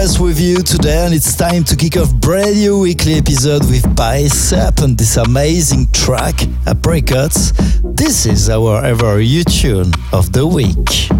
Gilres with you today, and it's time to kick off brand new weekly episode with Bicep and this amazing track, Apricots. This is our ever you tune of the week.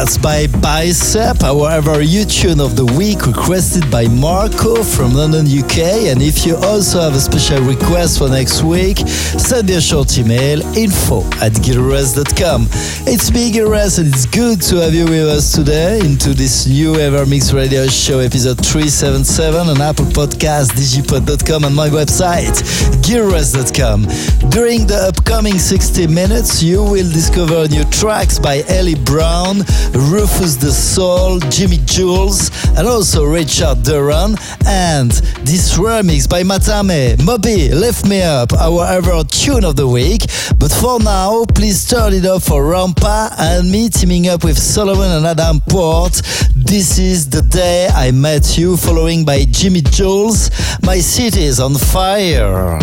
Apricots by Bicep, our you tune of the week requested by Marco from London, UK. And if you also have a special request for next week, send me a short email info at gilres.com. It's me, Gilres, and it's good to have you with us today into this new Evermix Radio Show episode 377 on Apple Podcast, digipod.com, and my website, gilres.com. During the upcoming 60 minutes, you will discover new tracks by Ellie Brown. RÜFÜS DU SOL, Jimi Jules, and also Richard Duran. And this remix by Matame, Moby, Lift Me Up, our ever tune of the week. But for now, please turn it up for Rampa and me teaming up with Solomon and Adam Port. This is the day I met you, following by Jimi Jules. My city is on fire.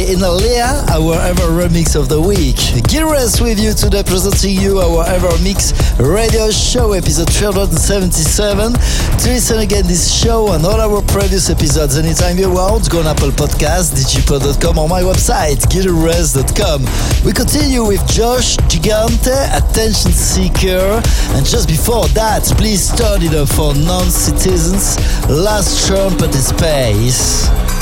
By Inalia, our ever remix of the week. Gilres with you today, presenting you our ever mix radio show, episode 377. To listen again this show and all our previous episodes anytime you want, go on Apple Podcasts, digipod.com or my website, gilres.com. We continue with Josh Gigante, Attention Seeker, and just before that, please turn it up for non-citizens, Last Trumpet in Space.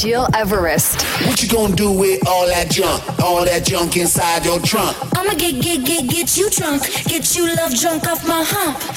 Gil Everest. What you gonna do with all that junk? All that junk inside your trunk? I'ma get, get, get, get you drunk. Get you love drunk off my hump.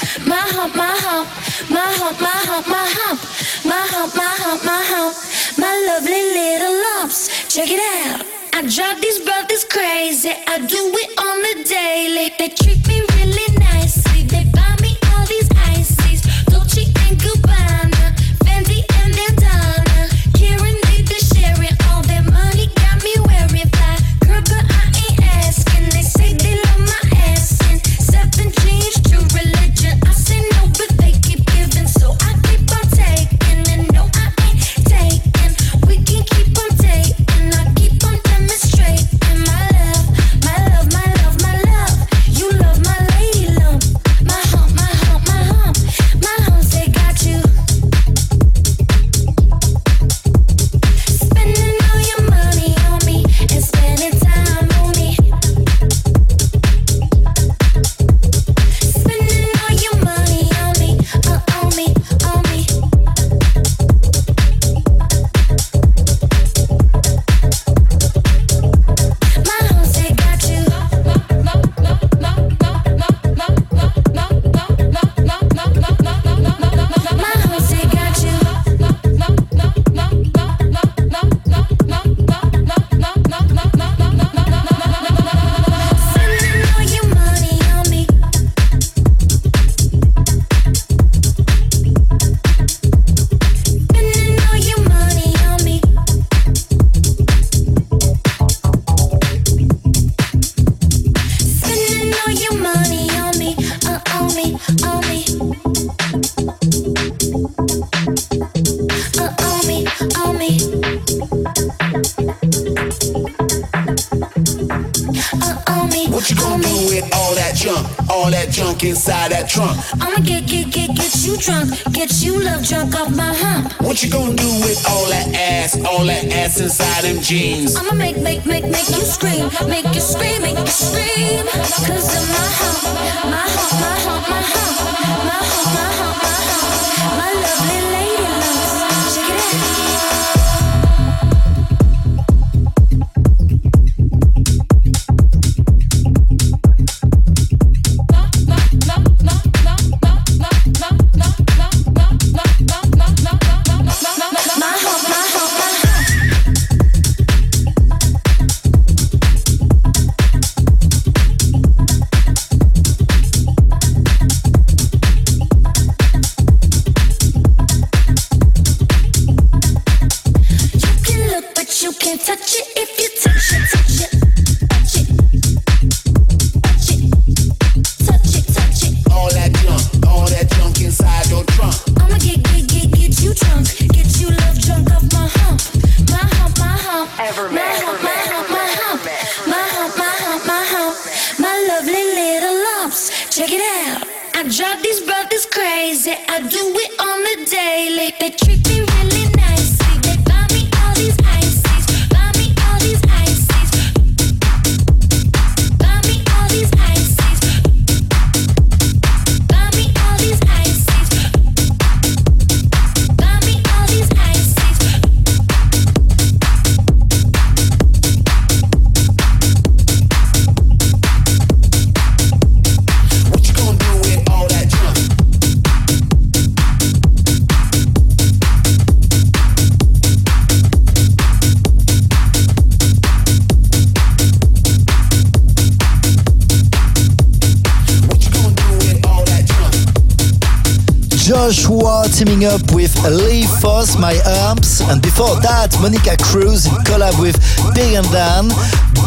teaming up with Lee Foss, My Arms, and before that, Monica Cruz in collab with Big and Dan,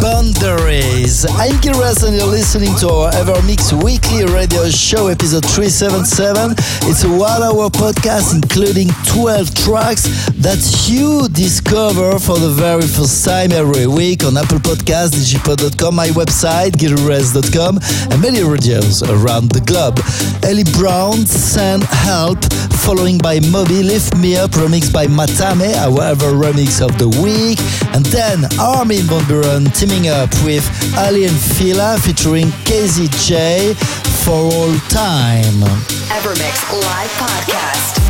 Boundaries. I'm Gilras and you're listening to our EverMix weekly radio show, episode 377. It's a one hour podcast including 12 tracks that you discover for the very first time every week on Apple Podcasts, digipod.com, my website, gilres.com, and many radios around the globe. Ellie Brown, Send Help, following by Moby, Lift Me Up, remixed by Matame, our remix of the week, and then Armin van Buuren teaming up with Aly & Fila featuring KZJ for all time. EverMix Live Podcast.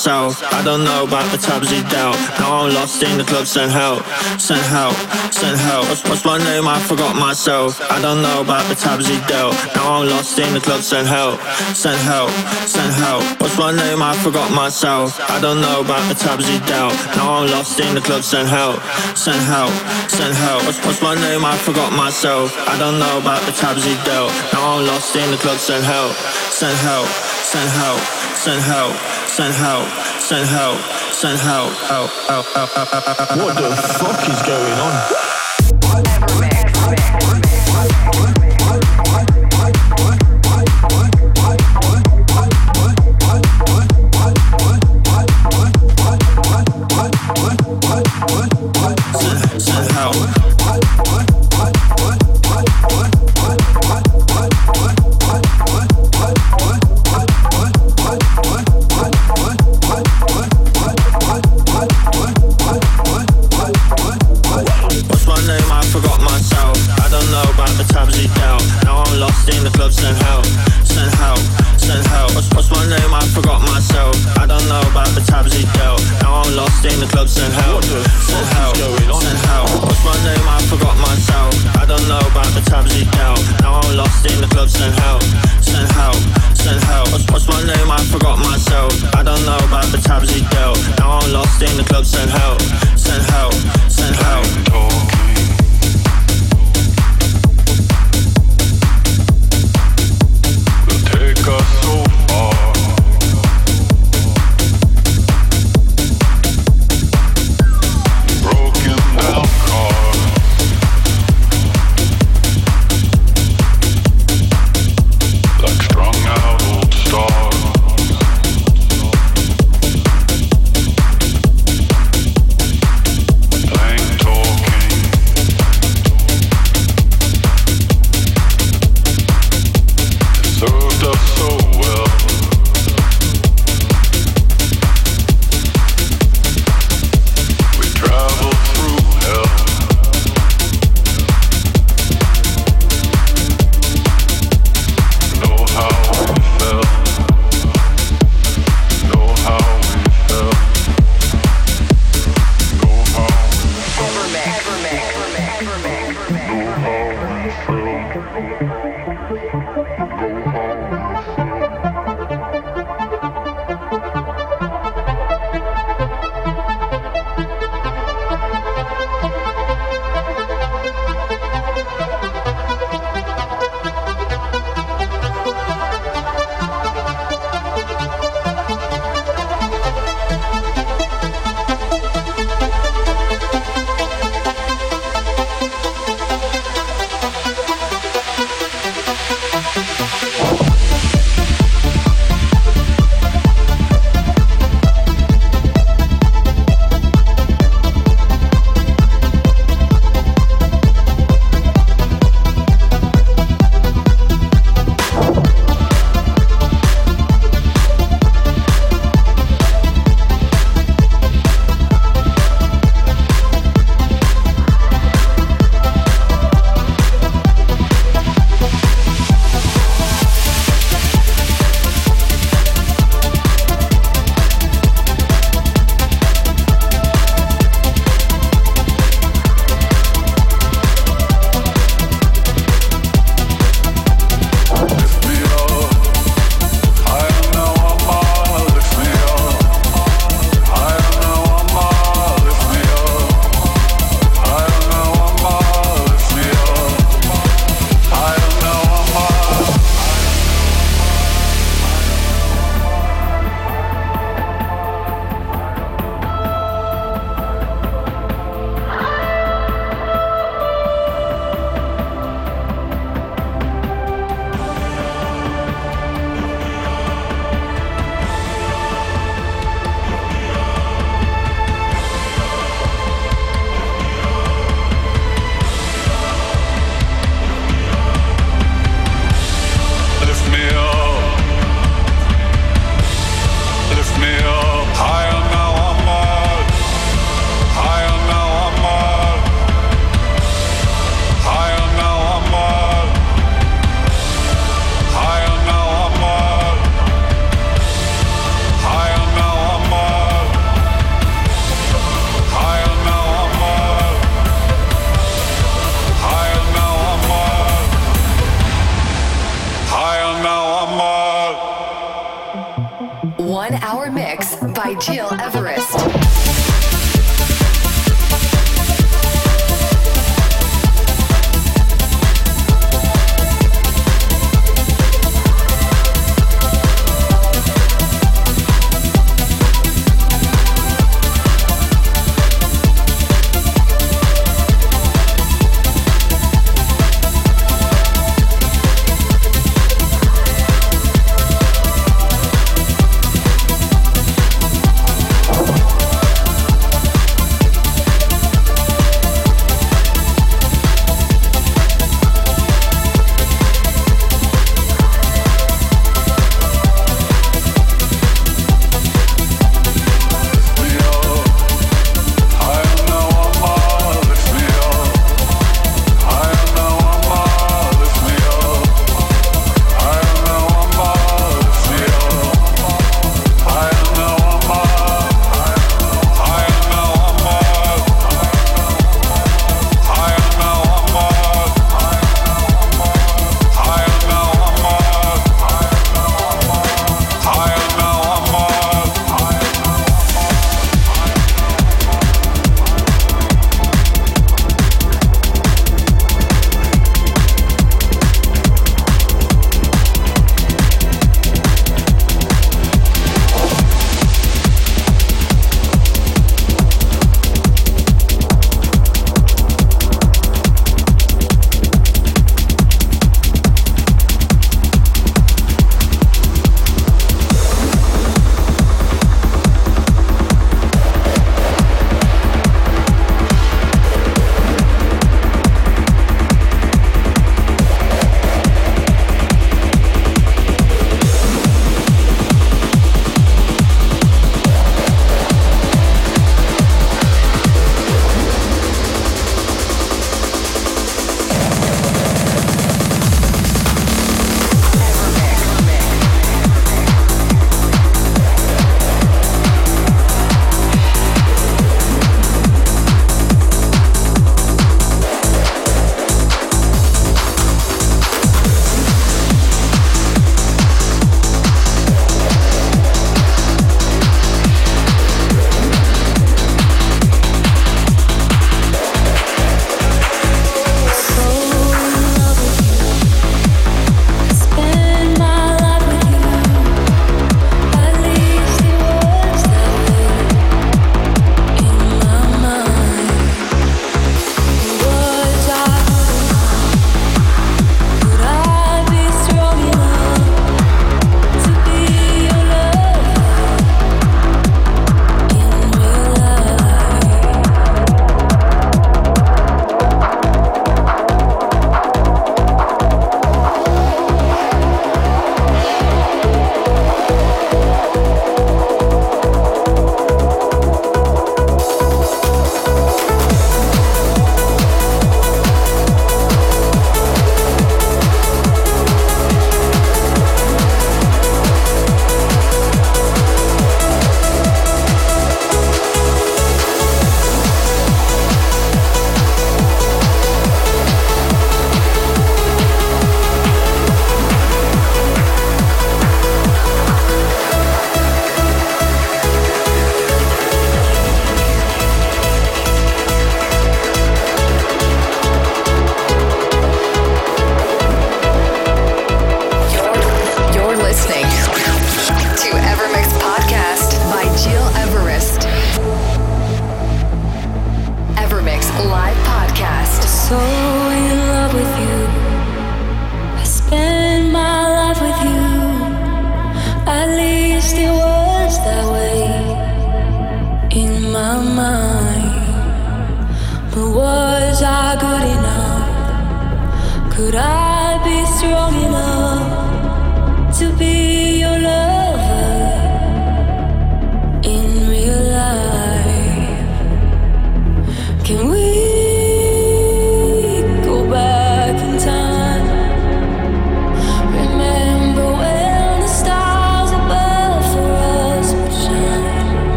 Myself. I don't know about the tabs he dealt. Now I'm lost in the club, send help, send help, send help. What's, what's my name? I forgot myself. I don't know about the tabs he dealt. Now I'm lost in the club, send help, send help, send help. What's my name? I forgot myself. I don't know about the tabs he dealt. Now I'm lost in the club, send help, send help, send help. What's, what's my name? I forgot myself. I don't know about the tabs he dealt. Now I'm lost in the club, send help, send help, send help, send help send help, send help, send help, help, help, help, help, help, help. What the fuck is going on?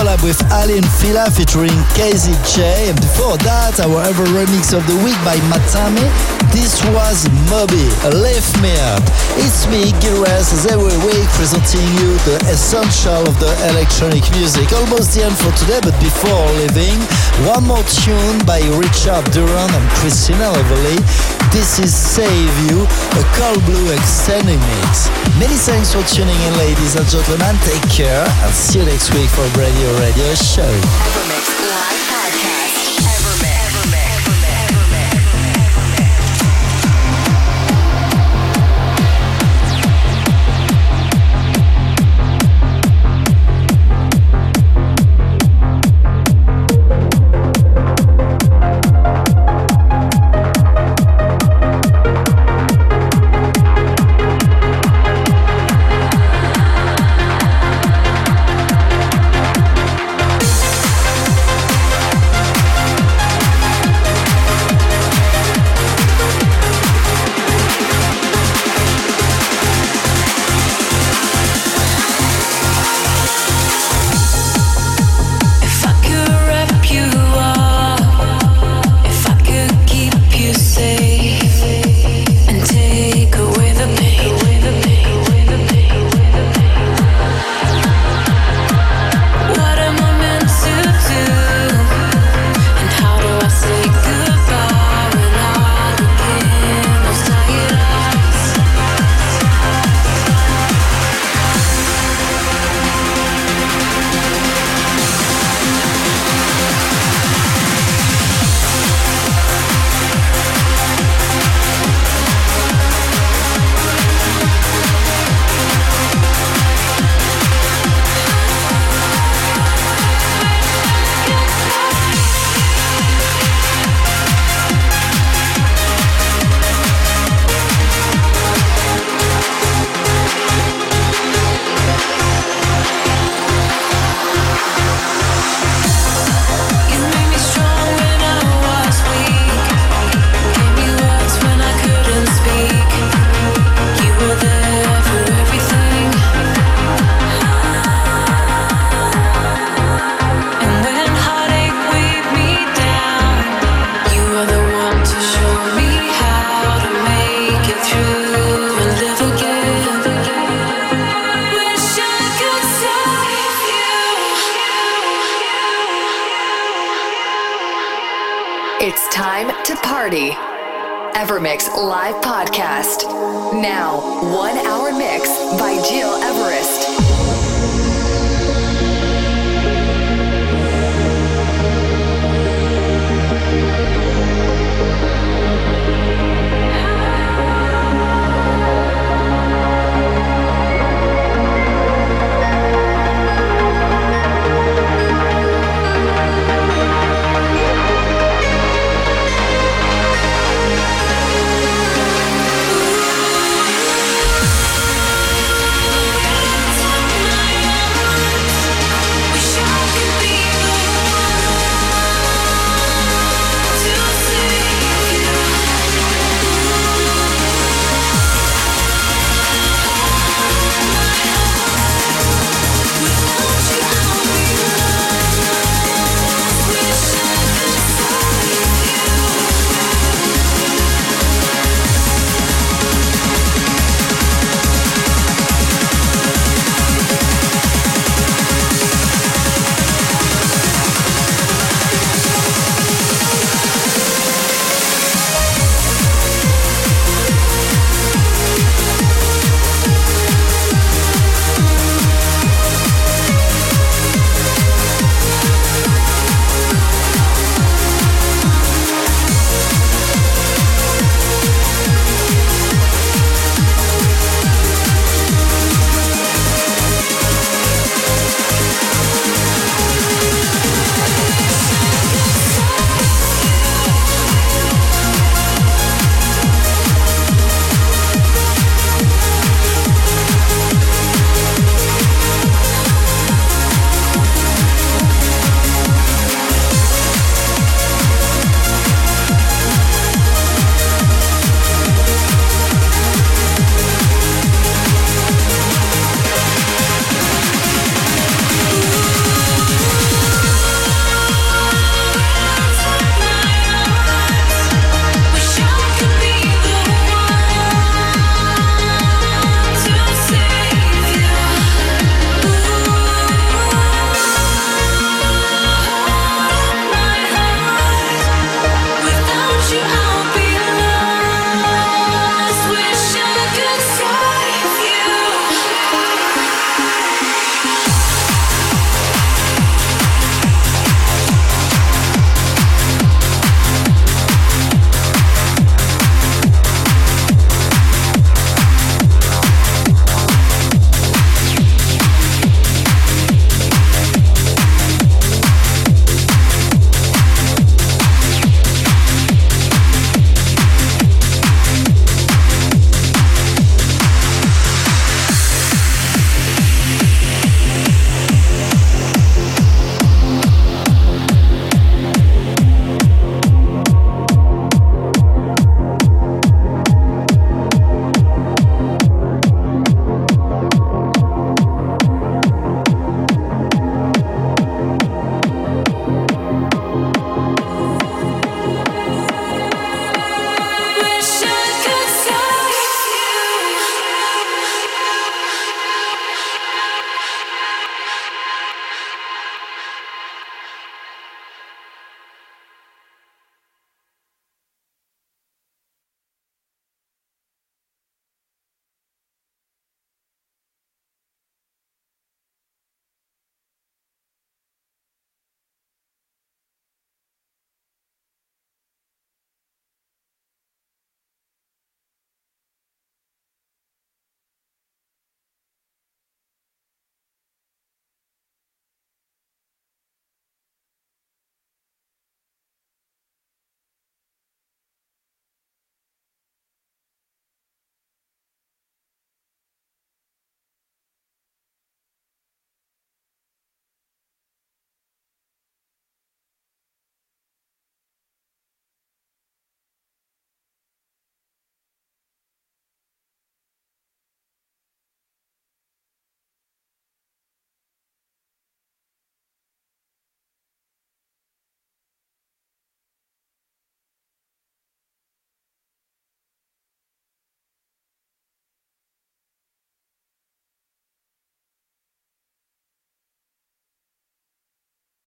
Collab with Aly & Fila featuring KZJ. And before that, our ever remix of the week by Matame. This was Moby, Lift Me Up. It's me, Gil Everest, as every week presenting you the essential of the electronic music. Almost the end for today, but before leaving, one more tune by Richard Durand and Christina Novelli. This is Save You, a Cold Blue extended mix. Many thanks for tuning in, ladies and gentlemen. Take care and see you next week for Radio Radio Show.